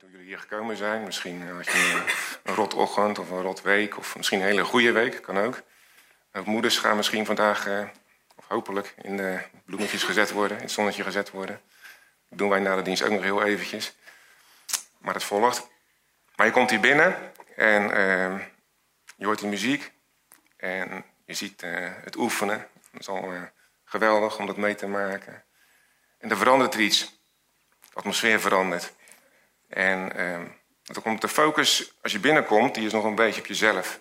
toen jullie hier gekomen zijn. Misschien had je een rot ochtend of een rot week. Of misschien een hele goede week, kan ook. Moeders gaan misschien vandaag, of hopelijk, in de bloemetjes gezet worden. In het zonnetje gezet worden. Dat doen wij na de dienst ook nog heel eventjes. Maar het volgt. Maar je komt hier binnen en je hoort die muziek. En je ziet het oefenen. Dat is al geweldig om dat mee te maken. En er verandert er iets. De atmosfeer verandert. En uh, dan komt de focus, als je binnenkomt, die is nog een beetje op jezelf.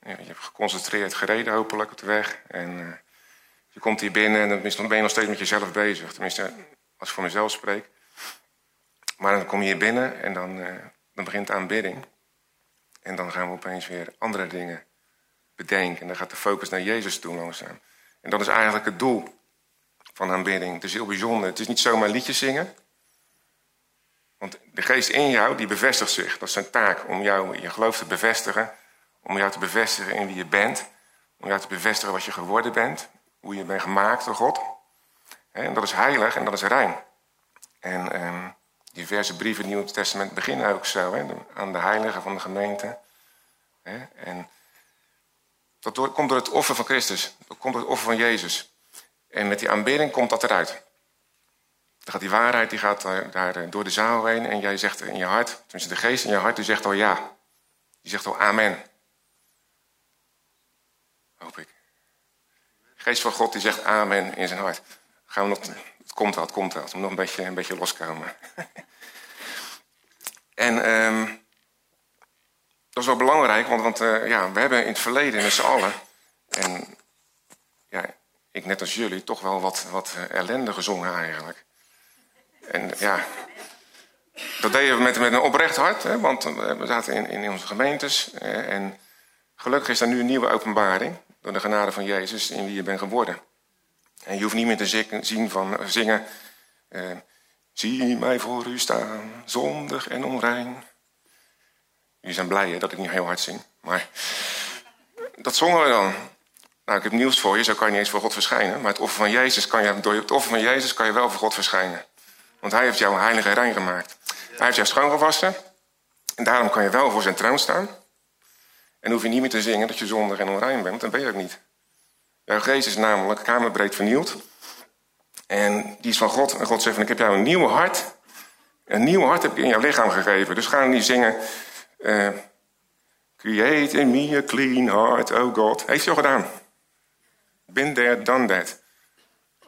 Ja, je hebt geconcentreerd gereden hopelijk op de weg. En uh, je komt hier binnen en dan ben je nog steeds met jezelf bezig. Tenminste, als ik voor mezelf spreek. Maar dan kom je hier binnen en dan, uh, dan begint de aanbidding. En dan gaan we opeens weer andere dingen bedenken. En dan gaat de focus naar Jezus toe langzaam. En dat is eigenlijk het doel van aanbidding. Het is heel bijzonder. Het is niet zomaar liedjes zingen. Want de geest in jou, die bevestigt zich. Dat is zijn taak om jou je geloof te bevestigen. Om jou te bevestigen in wie je bent. Om jou te bevestigen wat je geworden bent. Hoe je bent gemaakt door God. En dat is heilig en dat is rein. En eh, diverse brieven in het Nieuwe Testament beginnen ook zo. Hè, aan de heiligen van de gemeente. En dat komt door het offer van Christus. Dat komt door het offer van Jezus. En met die aanbidding komt dat eruit. Dan gaat die waarheid die gaat daar, eh, door de zaal heen en jij zegt in je hart, tenminste de geest in je hart, die zegt al ja. Die zegt al amen. Hoop ik. De geest van God die zegt amen in zijn hart. Gaan we nog, het komt wel, het komt wel. Het moet nog een beetje, een beetje loskomen. en um, dat is wel belangrijk, want, want uh, ja, we hebben in het verleden met z'n allen... En ja, ik net als jullie, toch wel wat, wat eh, ellende gezongen eigenlijk. En ja, dat deden we met, met een oprecht hart, hè, want eh, we zaten in, in onze gemeentes. Eh, en gelukkig is er nu een nieuwe openbaring door de genade van Jezus in wie je bent geworden. En je hoeft niet meer te zien van, zingen... Eh, Zie mij voor u staan, zondig en onrein. Jullie zijn blij hè, dat ik niet heel hard zing, maar dat zongen we dan. Nou, ik heb nieuws voor je, zo kan je niet eens voor God verschijnen. Maar het offer van Jezus kan je, door het offer van Jezus kan je wel voor God verschijnen. Want hij heeft jou heilig en rein gemaakt. Hij heeft jou schoongewassen. En daarom kan je wel voor zijn troon staan. En hoef je niet meer te zingen dat je zondig en onrein bent, dan ben je ook niet. Jouw geest is namelijk kamerbreed vernieuwd. En die is van God. En God zegt van, ik heb jou een nieuw hart. Een nieuw hart heb ik in jouw lichaam gegeven. Dus ga niet zingen... Uh, Create in me a clean heart, oh God. Heeft hij al gedaan. Been there, done that.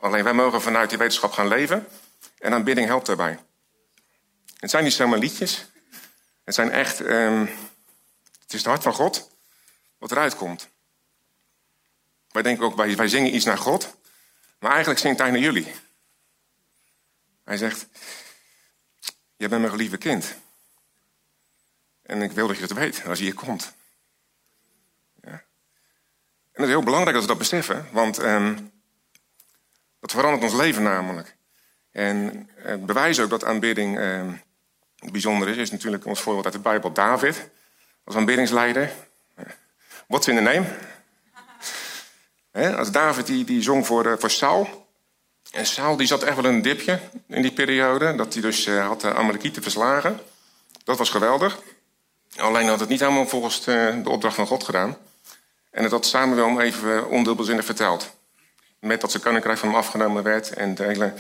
Alleen wij mogen vanuit die wetenschap gaan leven. En aanbidding helpt daarbij. Het zijn niet zomaar liedjes. Het zijn echt... Um, het is het hart van God wat eruit komt. Wij denken ook, wij, wij zingen iets naar God. Maar eigenlijk zingt hij naar jullie. Hij zegt... Jij bent mijn geliefde kind. En ik wil dat je dat weet als je hier komt. En het is heel belangrijk dat we dat beseffen, want um, dat verandert ons leven namelijk. En het bewijs ook dat aanbidding um, bijzonder is, is natuurlijk ons voorbeeld uit de Bijbel. David, als aanbiddingsleider. What's in the name? Als David die, die zong voor, uh, voor Saul. En Saul die zat echt wel in een dipje in die periode. Dat hij dus uh, had de Amalekieten verslagen. Dat was geweldig. Alleen had het niet helemaal volgens de, de opdracht van God gedaan. En dat had Samuel hem even ondubbelzinnig verteld. Met dat zijn koninkrijk van hem afgenomen werd en de hele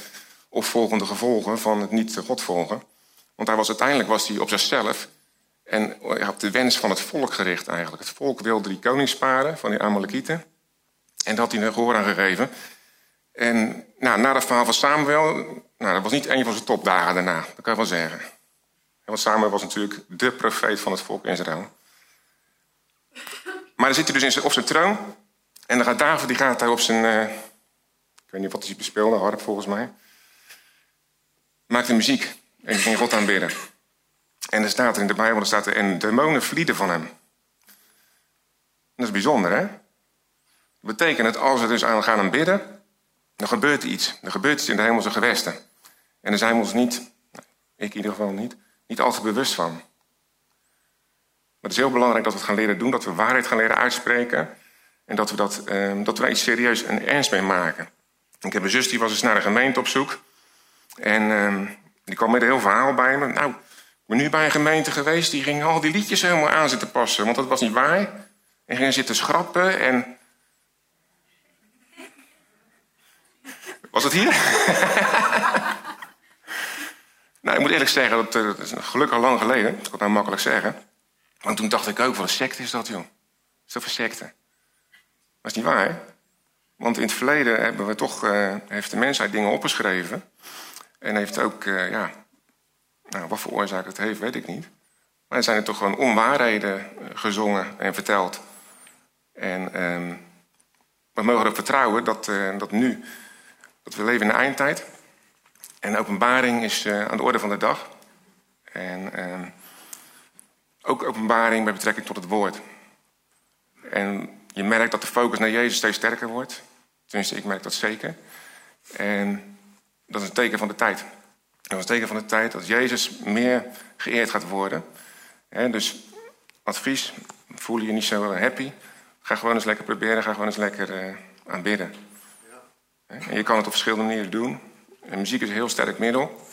opvolgende gevolgen van het niet God volgen. Want hij was, uiteindelijk was hij op zichzelf en had de wens van het volk gericht eigenlijk. Het volk wilde die koningsparen van die Amalekieten. En dat had hij een gehoor aan gegeven. En nou, na dat verhaal van Samuel, nou, dat was niet een van zijn topdagen daarna, dat kan je wel zeggen. Want Samuel was natuurlijk de profeet van het volk Israël. Maar dan zit hij dus op zijn troon. En dan gaat David, die gaat daar op zijn... Uh, ik weet niet wat hij bespeelde, harp volgens mij. Maakte muziek. En ging God aanbidden. En er staat er in de Bijbel, er staat er, en demonen vlieden van hem. Dat is bijzonder, hè? Dat betekent dat als we dus aan gaan aanbidden, dan gebeurt iets. Er gebeurt iets in de hemelse gewesten. En daar zijn we ons niet, ik in ieder geval niet, niet altijd bewust van. Maar het is heel belangrijk dat we het gaan leren doen, dat we waarheid gaan leren uitspreken. En dat we, dat, uh, dat we iets serieus en ernst mee maken. Ik heb een zus die was eens naar de gemeente op zoek. En uh, die kwam met een heel verhaal bij me. Nou, ik ben nu bij een gemeente geweest, die ging al die liedjes helemaal aan zitten passen, want dat was niet waar. En gingen zitten schrappen en... Was het hier? nou, ik moet eerlijk zeggen, dat, eh, dat is gelukkig al lang geleden. Dat kan ik nou makkelijk zeggen. Want toen dacht ik ook, wat een secte is dat, joh. Is dat voor secte? Dat is niet waar, Want in het verleden hebben we toch, uh, heeft de mensheid dingen opgeschreven. En heeft ook, uh, ja, nou, wat voor oorzaak het heeft, weet ik niet. Maar er zijn er toch gewoon onwaarheden gezongen en verteld. En um, we mogen erop vertrouwen dat, uh, dat nu, dat we leven in de eindtijd. En openbaring is aan de orde van de dag. En um, ook openbaring met betrekking tot het woord. En je merkt dat de focus naar Jezus steeds sterker wordt. Tenminste, ik merk dat zeker. En dat is een teken van de tijd. Dat is een teken van de tijd dat Jezus meer geëerd gaat worden. En dus advies, voel je je niet zo happy. Ga gewoon eens lekker proberen, ga gewoon eens lekker uh, aanbidden. Ja. En je kan het op verschillende manieren doen. En muziek is een heel sterk middel.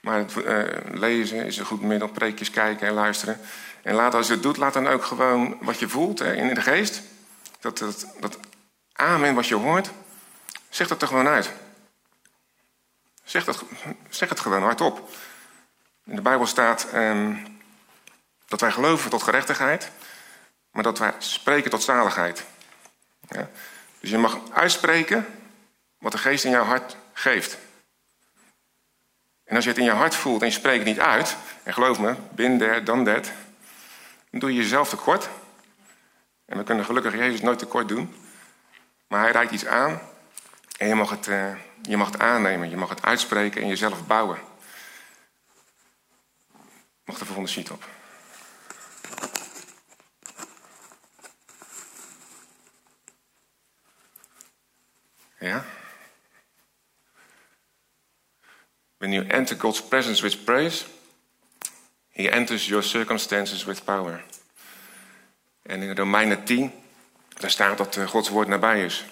Maar het uh, lezen is een goed middel, preekjes kijken en luisteren. En laat als je het doet, laat dan ook gewoon wat je voelt in de geest. Dat, dat, dat amen wat je hoort, zeg dat er gewoon uit. Zeg, dat, zeg het gewoon hardop. In de Bijbel staat um, dat wij geloven tot gerechtigheid, maar dat wij spreken tot zaligheid. Ja? Dus je mag uitspreken wat de geest in jouw hart geeft. En als je het in je hart voelt en je spreekt niet uit, en geloof me, bin there, dan dat, dan doe je jezelf tekort. En we kunnen gelukkig Jezus nooit tekort doen. Maar hij reikt iets aan en je mag het, uh, je mag het aannemen, je mag het uitspreken en jezelf bouwen. Mag de volgende sheet op. Ja? When you enter God's presence with praise, He enters your circumstances with power. En in Romeinen 10, daar staat dat eh, Gods woord nabij is.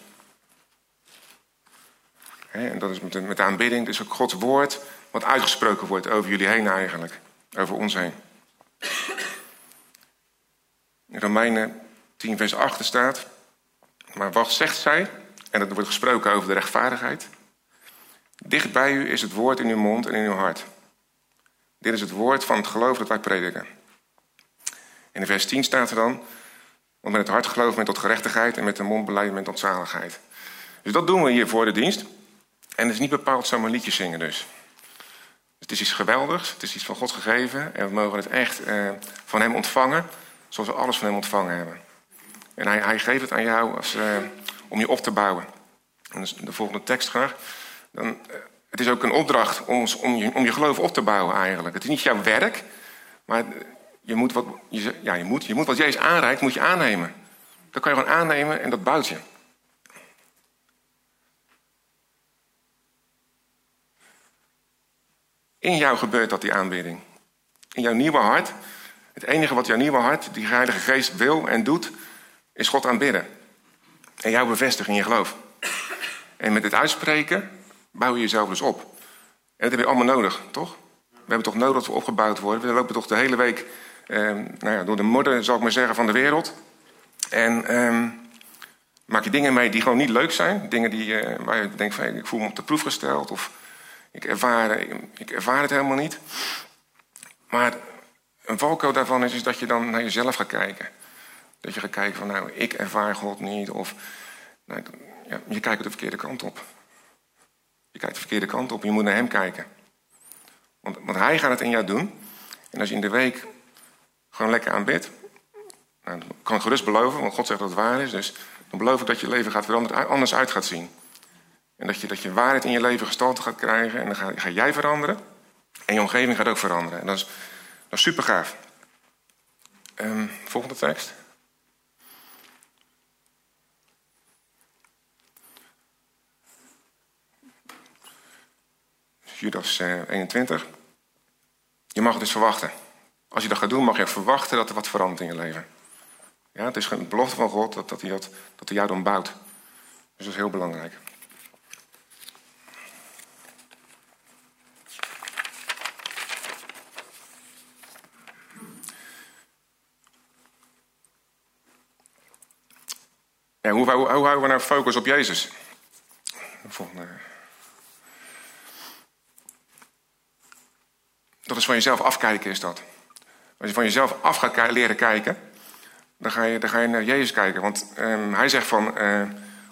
En dat is met de, aanbidding, dus ook Gods woord wat uitgesproken wordt over jullie heen eigenlijk. Over ons heen. In Romeinen 10 vers 8 staat, maar wat zegt zij? En dat wordt gesproken over de rechtvaardigheid. Dicht bij u is het woord in uw mond en in uw hart. Dit is het woord van het geloof dat wij prediken. In vers 10 staat er dan, want met het hart geloof men tot gerechtigheid en met de mond beleid men tot zaligheid. Dus dat doen we hier voor de dienst. En het is niet bepaald zomaar liedjes zingen dus. Het is iets geweldigs, het is iets van God gegeven en we mogen het echt eh, van Hem ontvangen, zoals we alles van Hem ontvangen hebben. En Hij, hij geeft het aan jou als, eh, om je op te bouwen. En dus de volgende tekst graag. Dan, eh, het is ook een opdracht om, om, je, om je geloof op te bouwen eigenlijk. Het is niet jouw werk, maar je moet wat, je, ja, je moet, je moet wat Jezus aanreikt, moet je aannemen. Dat kan je gewoon aannemen en dat bouwt je. In jou gebeurt dat, die aanbidding. In jouw nieuwe hart. Het enige wat jouw nieuwe hart, die Heilige Geest wil en doet, is God aanbidden. En jou bevestigen in je geloof. En met het uitspreken bouw je jezelf dus op. En dat heb je allemaal nodig, toch? We hebben toch nodig dat we opgebouwd worden. We lopen toch de hele week eh, nou ja, door de modder, zal ik maar zeggen, van de wereld. En eh, maak je dingen mee die gewoon niet leuk zijn. Dingen die, uh, waar je denkt van, ik voel me op de proef gesteld. Of ik ervaar, ik ervaar het helemaal niet. Maar een valkuil daarvan is, is dat je dan naar jezelf gaat kijken. Dat je gaat kijken van, nou, ik ervaar God niet. Of nou, ja, je kijkt de verkeerde kant op. Je kijkt de verkeerde kant op. Je moet naar hem kijken. Want, hij gaat het in jou doen. En als je in de week gewoon lekker aanbidt. Nou, dan kan ik gerust beloven, want God zegt dat het waar is. Dus dan beloof ik dat je leven gaat veranderen, anders uit gaat zien. En dat je, dat je waarheid in je leven gestalte gaat krijgen. En dan ga, ga jij veranderen. En je omgeving gaat ook veranderen. En dat is, dat is super gaaf. Um, volgende tekst. Judas 21. Eh, je mag het dus verwachten. Als je dat gaat doen, mag je verwachten dat er wat verandert in je leven. Ja, het is een belofte van God dat, dat, hij, dat, dat hij jou dan bouwt. Dus dat is heel belangrijk. Hoe, hoe, houden we nou focus op Jezus? Volgende. Dat is van jezelf afkijken, is dat. Als je van jezelf af gaat leren kijken, dan ga je, dan ga je naar Jezus kijken. Want um, hij zegt van, uh,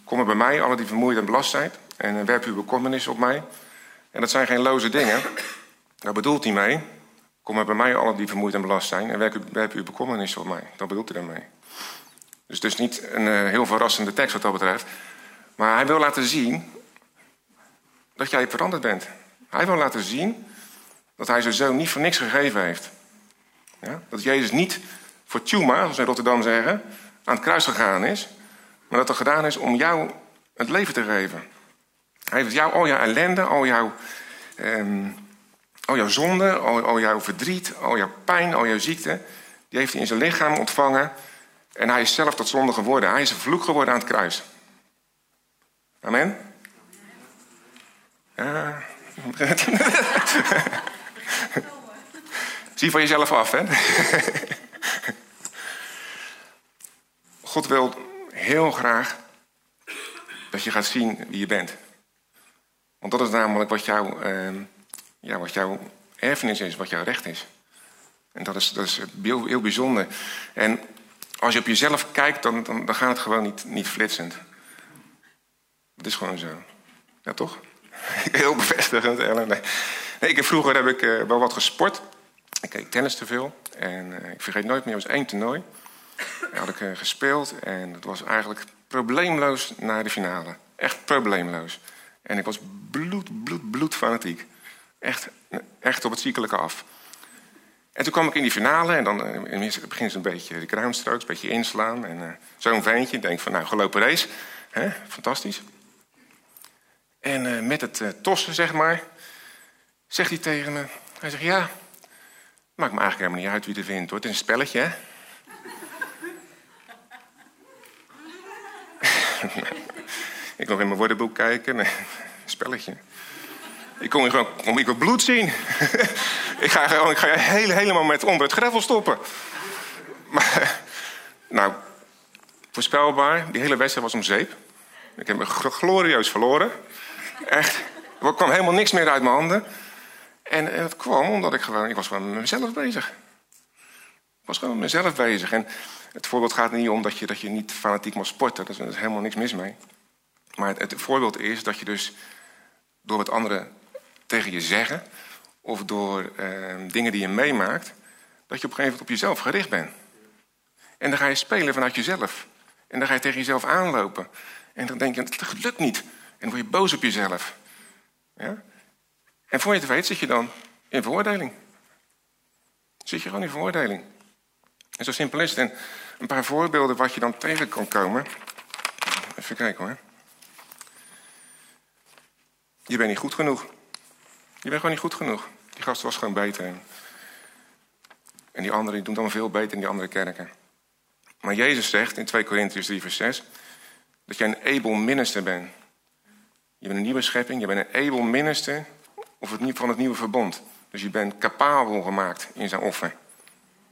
kom bij mij, alle die vermoeid en belast zijn, en uh, werp uw bekommernis op mij. En dat zijn geen loze dingen. Daar bedoelt hij mee. Kom bij mij, alle die vermoeid en belast zijn, en werp, werp uw bekommernis op mij. Dat bedoelt hij daarmee. Dus het is niet een uh, heel verrassende tekst wat dat betreft. Maar hij wil laten zien dat jij veranderd bent. Hij wil laten zien dat hij zijn zoon niet voor niks gegeven heeft. Ja? Dat Jezus niet voor tjuma, zoals we in Rotterdam zeggen, aan het kruis gegaan is. Maar dat er gedaan is om jou het leven te geven. Hij heeft jou al jouw ellende, al jouw, um, al jouw zonde, al, al jouw verdriet, al jouw pijn, al jouw ziekte. Die heeft hij in zijn lichaam ontvangen. En hij is zelf tot zonde geworden. Hij is een vloek geworden aan het kruis. Amen? Ja. Zie van jezelf af, hè? God wil heel graag dat je gaat zien wie je bent. Want dat is namelijk wat, jou, uh, ja, wat jouw erfenis is, wat jouw recht is. En dat is, dat is heel, heel bijzonder. En als je op jezelf kijkt, dan, dan, dan gaat het gewoon niet, niet flitsend. Dat is gewoon zo. Ja, toch? Heel bevestigend, Ellen. Nee. nee ik, vroeger heb ik uh, wel wat gesport. Ik keek tennis te veel. En uh, ik vergeet nooit meer, het was één toernooi. Daar had ik uh, gespeeld. En het was eigenlijk probleemloos naar de finale. Echt probleemloos. En ik was bloed, bloed, bloed fanatiek. Echt, echt op het ziekelijke af. En toen kwam ik in die finale en dan uh, begint ze een beetje de kruinstrooks, een beetje inslaan. En uh, zo'n ventje denkt van, nou, gelopen race. Hè? Fantastisch. En uh, met het tossen, zeg maar, zegt hij tegen me... Hij zegt, ja, maakt me eigenlijk helemaal niet uit wie er wint, hoor. Het is een spelletje, ik nog in mijn woordenboek kijken. Nee, spelletje. Ik hier gewoon, ik wil bloed zien. ik ga, ik ga heel, helemaal met onder het grevel stoppen. Maar, nou, voorspelbaar, die hele wedstrijd was om zeep. Ik heb me glorieus verloren. Echt, er kwam helemaal niks meer uit mijn handen. En, en dat kwam omdat ik gewoon, ik was gewoon met mezelf bezig. Ik was gewoon met mezelf bezig. En het voorbeeld gaat niet om dat je, dat je niet fanatiek mag sporten. Daar is helemaal niks mis mee. Maar het, het voorbeeld is dat je dus door wat anderen tegen je zeggen... of door eh, dingen die je meemaakt... dat je op een gegeven moment op jezelf gericht bent. En dan ga je spelen vanuit jezelf. En dan ga je tegen jezelf aanlopen. En dan denk je, het lukt niet. En dan word je boos op jezelf. Ja? En voor je het weet zit je dan in veroordeling. Zit je gewoon in veroordeling. En zo simpel is het. En een paar voorbeelden wat je dan tegen kan komen. Even kijken hoor. Je bent niet goed genoeg. Je bent gewoon niet goed genoeg. Die gast was gewoon beter. En die anderen doen dan veel beter in die andere kerken. Maar Jezus zegt in 2 Korintiërs 3 vers 6... dat jij een able minister bent. Je bent een nieuwe schepping. Je bent een able minister of het, van het nieuwe verbond. Dus je bent capabel gemaakt in zijn offer.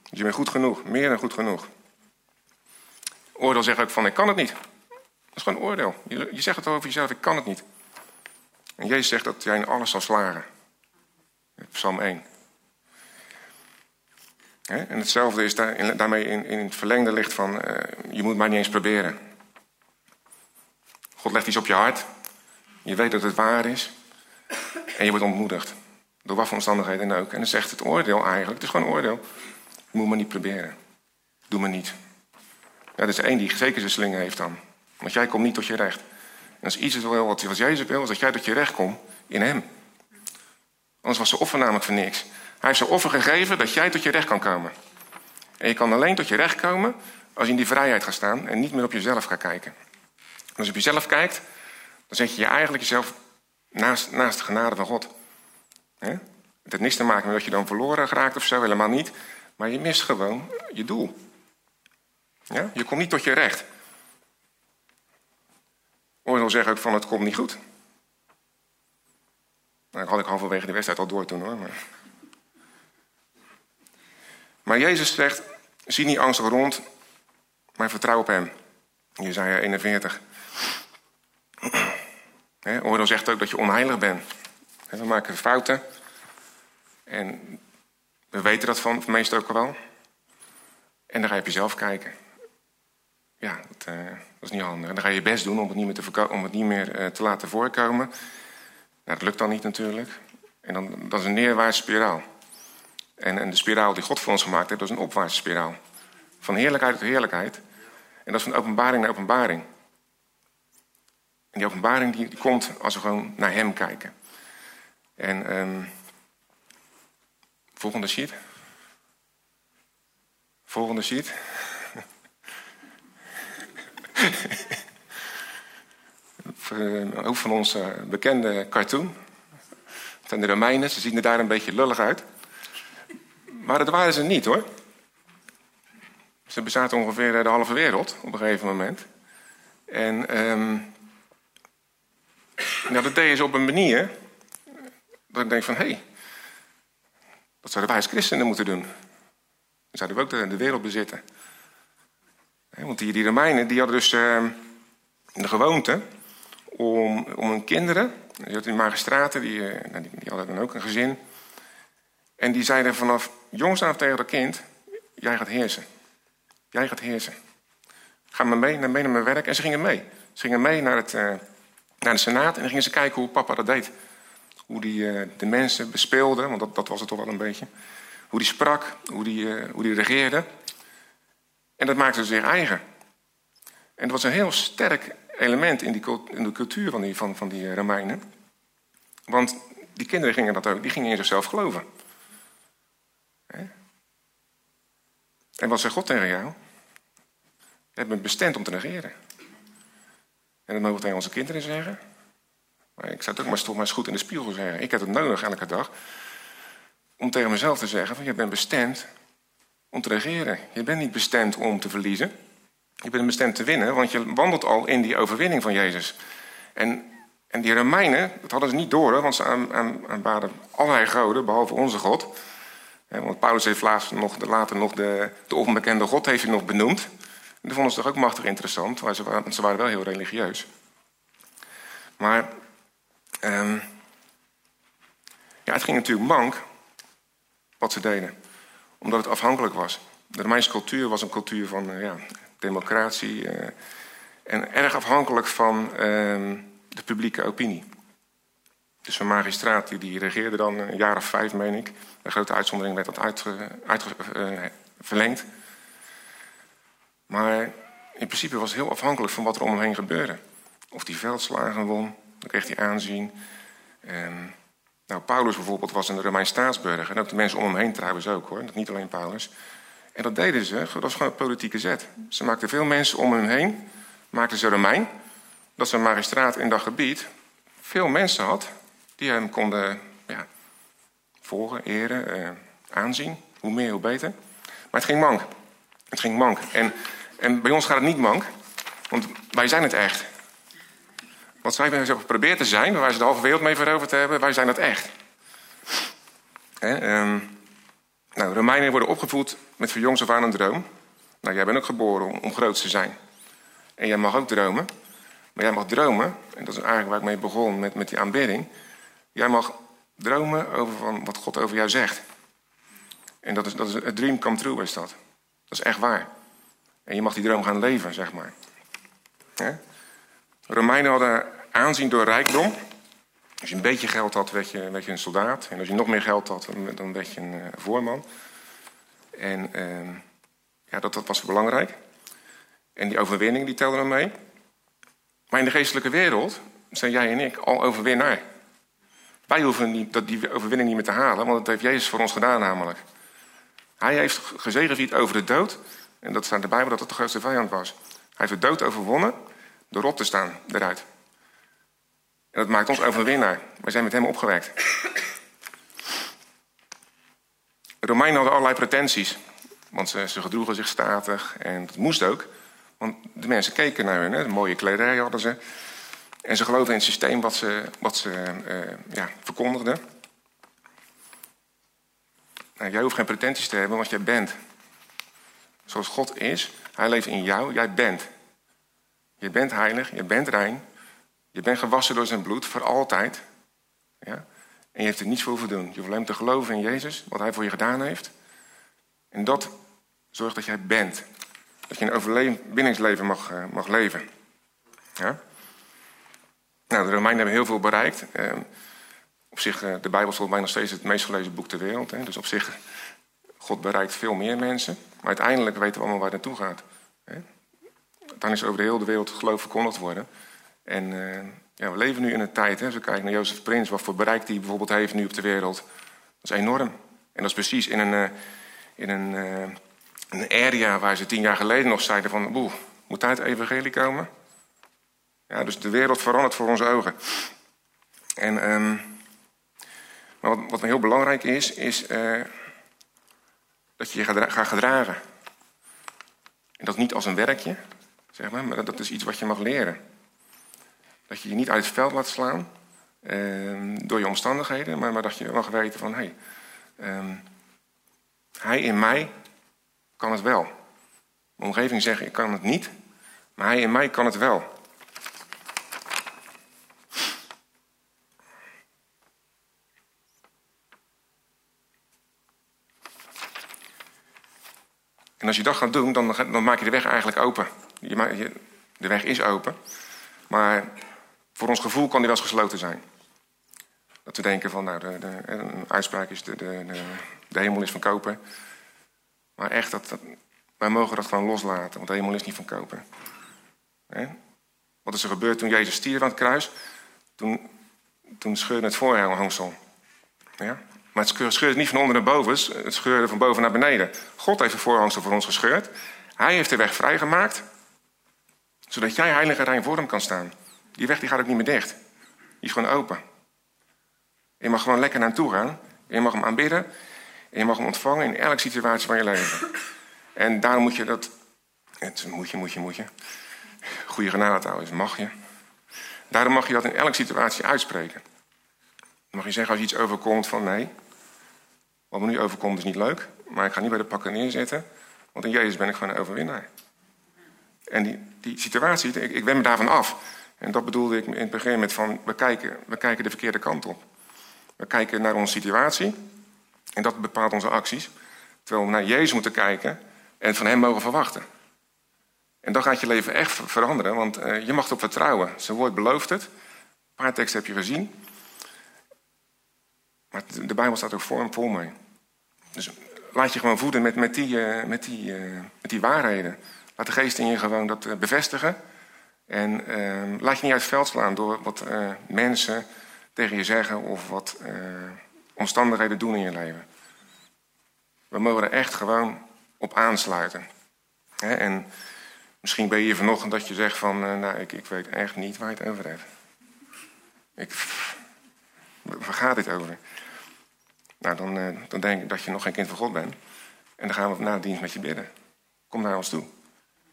Dus je bent goed genoeg, meer dan goed genoeg. Oordeel zegt ook van, ik kan het niet. Dat is gewoon oordeel. Je, je zegt het over jezelf, ik kan het niet. En Jezus zegt dat jij in alles zal slagen. Psalm 1. En hetzelfde is daar, daarmee in, in het verlengde ligt van, uh, je moet maar niet eens proberen. God legt iets op je hart. Je weet dat het waar is. En je wordt ontmoedigd. Door wat voor omstandigheden ook. En dan zegt het oordeel eigenlijk, het is gewoon een oordeel. Je moet maar niet proberen. Doe maar niet. Ja, dat is één die zeker zijn sling heeft dan. Want jij komt niet tot je recht. En als iets wil wat, wat Jezus wil, is dat jij tot je recht komt in hem. Anders was zijn offer namelijk voor niks. Hij heeft zijn offer gegeven dat jij tot je recht kan komen. En je kan alleen tot je recht komen als je in die vrijheid gaat staan en niet meer op jezelf gaat kijken. En als je op jezelf kijkt, dan zet je je eigenlijk jezelf naast, naast de genade van God. Het heeft niks te maken met dat je dan verloren geraakt of zo, helemaal niet. Maar je mist gewoon je doel. Ja? Je komt niet tot je recht. Oordeel zegt ook van het komt niet goed. Nou, dat had ik halverwege de wedstrijd al door toen hoor. Maar, maar Jezus zegt, zie niet angstig rond, maar vertrouw op hem. Jezaja 41. Oordeel zegt ook dat je onheilig bent. We maken fouten. En we weten dat van, meestal ook wel. En dan ga je op jezelf kijken. Ja, dat, uh, dat, is niet handig. En dan ga je je best doen om het niet meer te, om het niet meer, uh, te laten voorkomen. Nou, dat lukt dan niet natuurlijk. En dan, dat is een neerwaartse spiraal. En, en de spiraal die God voor ons gemaakt heeft, dat is een opwaartse spiraal. Van heerlijkheid tot heerlijkheid. En dat is van openbaring naar openbaring. En die openbaring die, die komt als we gewoon naar Hem kijken. En um, volgende sheet. Volgende sheet. Ook van onze bekende cartoon. Het zijn de Romeinen, ze zien er daar een beetje lullig uit. Maar dat waren ze niet hoor. Ze bezaten ongeveer de halve wereld op een gegeven moment. En um, nou, dat deden ze op een manier dat ik denk van hé, hey, dat zouden wij als christenen moeten doen. Dan zouden we ook de, wereld bezitten. Want die, die Romeinen die hadden dus uh, de gewoonte om, om hun kinderen, die hadden die magistraten, die, uh, die, die, hadden dan ook een gezin. En die zeiden vanaf jongs af tegen dat kind, jij gaat heersen. Jij gaat heersen. Ga maar mee, mee naar mijn werk. En ze gingen mee. Ze gingen mee naar, het, uh, naar de Senaat en gingen ze kijken hoe papa dat deed. Hoe die uh, de mensen bespeelde, want dat, dat was het toch wel een beetje. Hoe die sprak, hoe die, hoe die regeerde. En dat maakte ze zich eigen. En dat was een heel sterk element in, die, in de cultuur van die, van, van die Romeinen. Want die kinderen gingen dat ook, die gingen in zichzelf geloven. En wat zegt God tegen jou? Je bent bestemd om te negeren. En dat mogen we tegen onze kinderen zeggen. Maar ik zou het ook maar toch maar eens goed in de spiegel zeggen. Ik heb het nodig elke dag. Om tegen mezelf te zeggen: van je bent bestemd om te regeren. Je bent niet bestemd om te verliezen. Je bent bestemd te winnen, want je wandelt al in die overwinning van Jezus. En, en die Romeinen, dat hadden ze niet door, want ze aanbaden allerlei goden, behalve onze God. Want Paulus heeft later nog, later nog de, de onbekende God heeft hij nog benoemd. En dat vonden ze toch ook machtig interessant, want ze waren, ze waren wel heel religieus. Maar um, ja, het ging natuurlijk mank wat ze deden, omdat het afhankelijk was. De Romeinse cultuur was een cultuur van uh, ja, democratie uh, en erg afhankelijk van uh, de publieke opinie. Dus een magistraat die, die regeerde dan een jaar of vijf, meen ik. Een grote uitzondering werd dat uit, verlengd. Maar in principe was het heel afhankelijk van wat er om hem heen gebeurde. Of die veldslagen won, dan kreeg hij aanzien. En, nou, Paulus bijvoorbeeld was een Romeins staatsburger. En ook de mensen om hem heen trouwens ook hoor, niet alleen Paulus. En dat deden ze, dat was gewoon een politieke zet. Ze maakten veel mensen om hem heen, maakten ze Romein. Dat zijn magistraat in dat gebied veel mensen had die hem konden ja, volgen, eren, eh, aanzien. Hoe meer, hoe beter. Maar het ging mank. Het ging mank. En, en bij ons gaat het niet mank, want wij zijn het echt. Wat zij zo geprobeerd te zijn, waar ze de halve wereld mee veroverd hebben, wij zijn dat echt. Um, nou, Romeinen worden opgevoed met van jongs af aan een droom. Nou, jij bent ook geboren om, groot te zijn. En jij mag ook dromen. Maar jij mag dromen, en dat is eigenlijk waar ik mee begon met, met die aanbidding. Jij mag dromen over van wat God over jou zegt. En dat is, dat is een dream come true is dat. Dat is echt waar. En je mag die droom gaan leven, zeg maar. Romeinen hadden aanzien door rijkdom. Als je een beetje geld had, werd je, je een soldaat. En als je nog meer geld had, dan werd je een uh, voorman. En uh, ja, dat, dat was belangrijk. En die overwinning die telde er mee. Maar in de geestelijke wereld zijn jij en ik al overwinnaar. Wij hoeven niet, dat die overwinning niet meer te halen, want dat heeft Jezus voor ons gedaan namelijk. Hij heeft gezegevierd over de dood. En dat staat in de Bijbel dat het de grootste vijand was. Hij heeft de dood overwonnen door op te staan eruit. En dat maakt ons overwinnaar. Wij zijn met hem opgewekt. De Romeinen hadden allerlei pretenties. Want ze, ze gedroegen zich statig. En dat moest ook. Want de mensen keken naar hun. Hè. Mooie kledij hadden ze. En ze geloofden in het systeem wat ze, wat ze uh, ja, verkondigden. Nou, jij hoeft geen pretenties te hebben, want jij bent. Zoals God is, hij leeft in jou, jij bent. Je bent heilig, je bent rein. Je bent gewassen door zijn bloed voor altijd. Ja? En je heeft er niets voor hoeven doen. Je hoeft alleen te geloven in Jezus, wat hij voor je gedaan heeft. En dat zorgt dat jij bent. Dat je een overwinningsleven mag, uh, mag leven. Ja? Nou, de Romeinen hebben heel veel bereikt. Uh, op zich, uh, de Bijbel is volgens mij nog steeds het meest gelezen boek ter wereld. Hè? Dus op zich, God bereikt veel meer mensen. Maar uiteindelijk weten we allemaal waar het naartoe gaat. Hè? Dan is over de hele wereld geloof verkondigd worden. En ja, we leven nu in een tijd, hè, als we kijken naar Jozef Prins, wat voor bereik hij bijvoorbeeld heeft nu op de wereld. Dat is enorm. En dat is precies in een, in een, een area waar ze tien jaar geleden nog zeiden van... Oeh, moet daar het evangelie komen? Ja, dus de wereld verandert voor onze ogen. En, um, maar wat, wat heel belangrijk is, is dat je je gaat gedragen. En dat niet als een werkje, zeg maar, maar dat is iets wat je mag leren. Dat je je niet uit het veld laat slaan uh, door je omstandigheden, maar, maar, dat je mag weten van... Hey, um, hij in mij kan het wel. Mijn omgeving zegt, ik kan het niet, maar hij in mij kan het wel. En als je dat gaat doen, dan, dan maak je de weg eigenlijk open. Je, de weg is open. Maar voor ons gevoel kan die wel gesloten zijn. Dat we denken van, nou, de, de, een uitspraak is, de, de, de, hemel is van kopen. Maar echt, dat, wij mogen dat gewoon loslaten, want de hemel is niet van kopen. Wat is er gebeurd toen Jezus stierf aan het kruis? Toen, toen scheurde het voorhangsel. Ja? Maar het scheurde niet van onder naar boven, het scheurde van boven naar beneden. God heeft de voorhangsel voor ons gescheurd. Hij heeft de weg vrijgemaakt, zodat jij heilig en rein voor hem kan staan. Die weg die gaat ook niet meer dicht. Die is gewoon open. Je mag gewoon lekker naartoe gaan. Je mag hem aanbidden. En je mag hem ontvangen in elke situatie van je leven. En daarom moet je dat... Het moet je, moet je, moet je. Goede genade trouwens, mag je. Daarom mag je dat in elke situatie uitspreken. mag je zeggen als je iets overkomt van nee, wat me nu overkomt is niet leuk, maar ik ga niet bij de pakken neerzetten, want in Jezus ben ik gewoon een overwinnaar. En die, die situatie, ik, ik wend me daarvan af. En dat bedoelde ik in het begin met van, we kijken, we kijken de verkeerde kant op. We kijken naar onze situatie en dat bepaalt onze acties. Terwijl we naar Jezus moeten kijken en van Hem mogen verwachten. En dan gaat je leven echt veranderen, want uh, je mag erop vertrouwen. Zijn woord belooft het. Een paar teksten heb je gezien. Maar de Bijbel staat ook voor vol mee. Dus laat je gewoon voeden met, met, die, uh, met, die, uh, met die waarheden. Laat de geest in je gewoon dat bevestigen. En ehm, laat je niet uit het veld slaan door wat mensen tegen je zeggen of wat omstandigheden doen in je leven. We mogen er echt gewoon op aansluiten. En misschien ben je hier vanochtend dat je zegt van, uh, nou, ik, ik weet echt niet waar je het over hebt. Ik, waar gaat dit over? Nou, dan, dan denk ik dat je nog geen kind van God bent. En dan gaan we na de dienst met je bidden. Kom naar ons toe.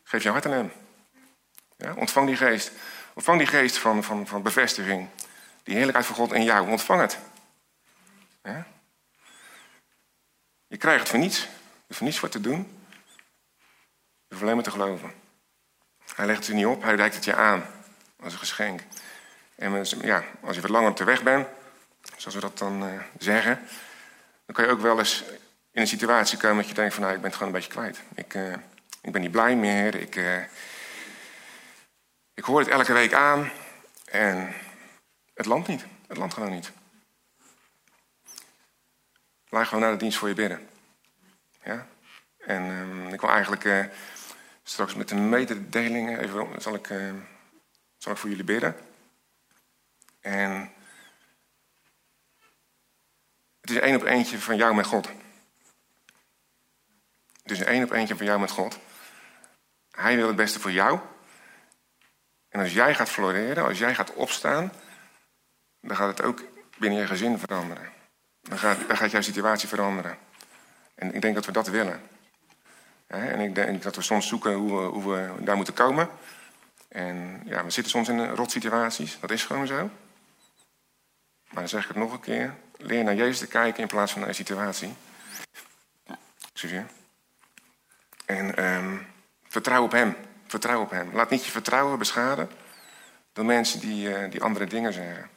Geef je hart aan hem. Ja, ontvang die geest. Ontvang die geest van, van, van bevestiging. Die heerlijkheid van God in jou. Ontvang het. Je krijgt het voor niets. Is voor niets voor te doen. Je hoeft alleen maar te geloven. Hij legt het je niet op, hij reikt het je aan. Als een geschenk. En ja, als je wat langer op de weg bent, zoals we dat dan uh, zeggen, dan kan je ook wel eens in een situatie komen dat je denkt van nou, ik ben het gewoon een beetje kwijt. Ik, uh, ik ben niet blij meer. Ik, uh, ik hoor het elke week aan en het landt niet. Het landt gewoon niet. Laat gewoon naar de dienst voor je bidden. Ja? En um, ik wil eigenlijk uh, straks met de mededelingen, even, zal, ik, uh, zal ik voor jullie bidden. En het is één op eentje van jou met God. Het is een één op eentje van jou met God. Hij wil het beste voor jou. En als jij gaat floreren, als jij gaat opstaan, dan gaat het ook binnen je gezin veranderen. Dan gaat, dan gaat jouw situatie veranderen. En ik denk dat we dat willen. En ik denk dat we soms zoeken hoe we, hoe we daar moeten komen. En ja, we zitten soms in rotsituaties, dat is gewoon zo. Maar dan zeg ik het nog een keer. Leer naar Jezus te kijken in plaats van naar de situatie. Excuseer. En um, vertrouw op Hem. Vertrouw op hem. Laat niet je vertrouwen beschaden door mensen die, uh, die andere dingen zeggen.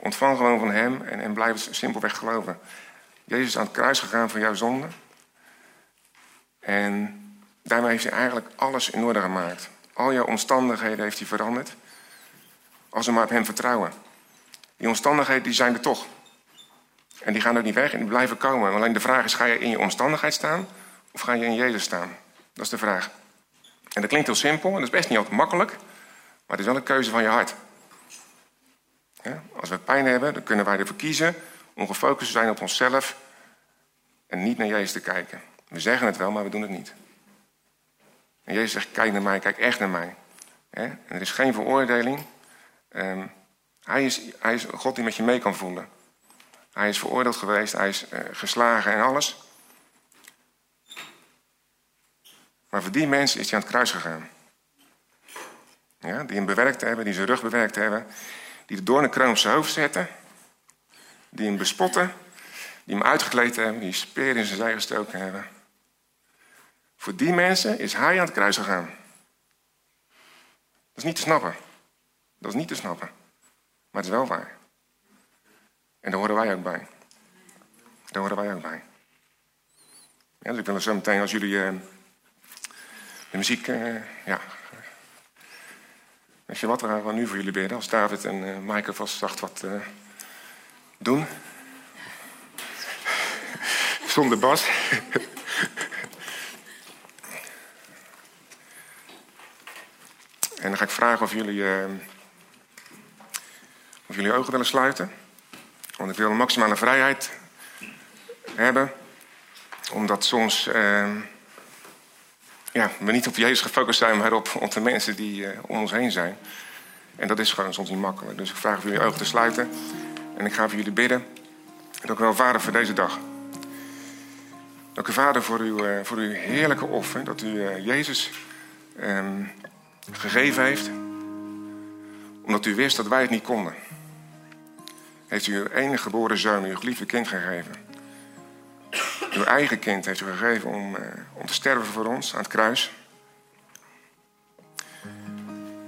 Ontvang gewoon van hem en, en blijf simpelweg geloven. Jezus is aan het kruis gegaan voor jouw zonde. En daarmee heeft hij eigenlijk alles in orde gemaakt. Al jouw omstandigheden heeft hij veranderd. Als we maar op hem vertrouwen. Die omstandigheden die zijn er toch. En die gaan ook niet weg en die blijven komen. Alleen de vraag is, ga je in je omstandigheid staan of ga je in Jezus staan? Dat is de vraag. En dat klinkt heel simpel en dat is best niet altijd makkelijk. Maar het is wel een keuze van je hart. Als we pijn hebben, dan kunnen wij ervoor kiezen om gefocust te zijn op onszelf en niet naar Jezus te kijken. We zeggen het wel, maar we doen het niet. En Jezus zegt, kijk naar mij, kijk echt naar mij. Er is geen veroordeling. Ehm, hij, is, hij is God die met je mee kan voelen. Hij is veroordeeld geweest, hij is uh, geslagen en alles. Maar voor die mensen is hij aan het kruis gegaan. Ja, die hem bewerkt hebben, die zijn rug bewerkt hebben. Die de doornenkroon op zijn hoofd zetten. Die hem bespotten. Die hem uitgekleed hebben, die speer in zijn zij gestoken hebben. Voor die mensen is hij aan het kruis gegaan. Dat is niet te snappen. Dat is niet te snappen. Maar het is wel waar. En daar horen wij ook bij. Daar horen wij ook bij. Dus ik wil zo meteen, als jullie uh, de muziek, uh, ja. Weet je wat, we gaan nu voor jullie bidden. Als David en uh, Maaike vast zacht wat doen. Zonder bas. en dan ga ik vragen of jullie, of jullie ogen willen sluiten. Want ik wil maximale vrijheid hebben. Omdat soms ja, we niet op Jezus gefocust zijn, maar op, op de mensen die uh, om ons heen zijn. En dat is gewoon soms niet makkelijk. Dus ik vraag of jullie ogen te sluiten. En ik ga voor jullie bidden. Dank u wel, Vader, voor deze dag. Dank u, Vader, voor uw, uh, voor uw heerlijke offer. Dat u uh, Jezus um, gegeven heeft. Omdat u wist dat wij het niet konden heeft u uw enige geboren zoon, uw geliefde kind gegeven. Uw eigen kind heeft u gegeven om, uh, om te sterven voor ons aan het kruis.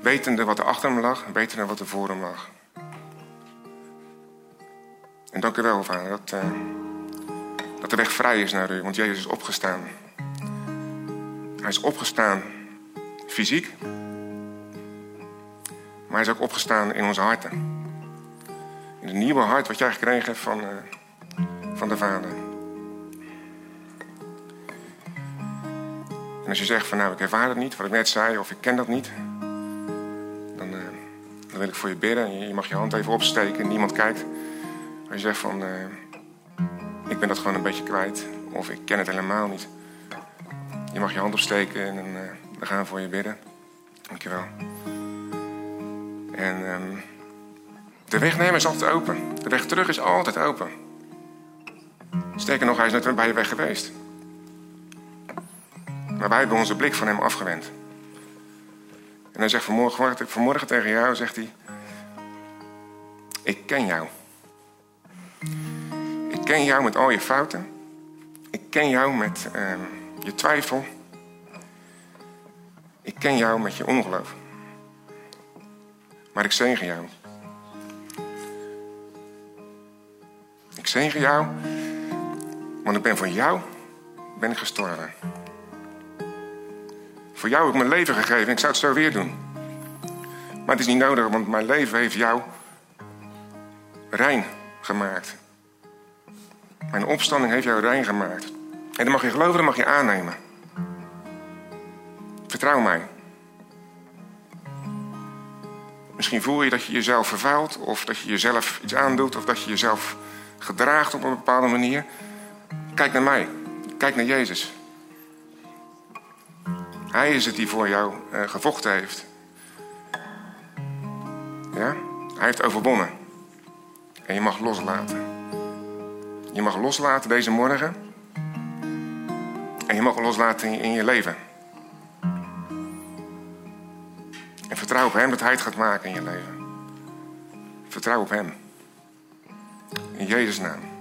Wetende wat er achter hem lag, wetende wat er voor hem lag. En dank u wel, vader, dat, uh, dat de weg vrij is naar u, want Jezus is opgestaan. Hij is opgestaan fysiek, maar hij is ook opgestaan in onze harten. In het nieuwe hart wat jij gekregen hebt van, uh, van de Vader. En als je zegt van nou ik ervaar het niet, wat ik net zei, of ik ken dat niet. Dan, uh, dan wil ik voor je bidden. Je, je mag je hand even opsteken, niemand kijkt. Als je zegt van uh, ik ben dat gewoon een beetje kwijt. Of ik ken het helemaal niet. Je mag je hand opsteken en dan, dan gaan we voor je bidden. Dankjewel. En... Um, de weg nemen is altijd open. De weg terug is altijd open. Sterker nog, hij is net bij je weg geweest. Maar wij hebben onze blik van hem afgewend. En hij zegt vanmorgen, vanmorgen tegen jou, zegt hij... Ik ken jou. Ik ken jou met al je fouten. Ik ken jou met uh, je twijfel. Ik ken jou met je ongeloof. Maar ik zegen jou. Ik zegen jou, want ik ben voor jou ben gestorven. Voor jou heb ik mijn leven gegeven en ik zou het zo weer doen. Maar het is niet nodig, want mijn leven heeft jou rein gemaakt. Mijn opstanding heeft jou rein gemaakt. En dan mag je geloven, dan mag je aannemen. Vertrouw mij. Misschien voel je dat je jezelf vervuilt, of dat je jezelf iets aandoet, of dat je jezelf gedraagt op een bepaalde manier. Kijk naar mij. Kijk naar Jezus. Hij is het die voor jou uh, gevochten heeft. Ja? Hij heeft overwonnen. En je mag loslaten. Je mag loslaten deze morgen. En je mag loslaten in, in je leven. En vertrouw op Hem dat Hij het gaat maken in je leven. Vertrouw op Hem. In Jezus' naam.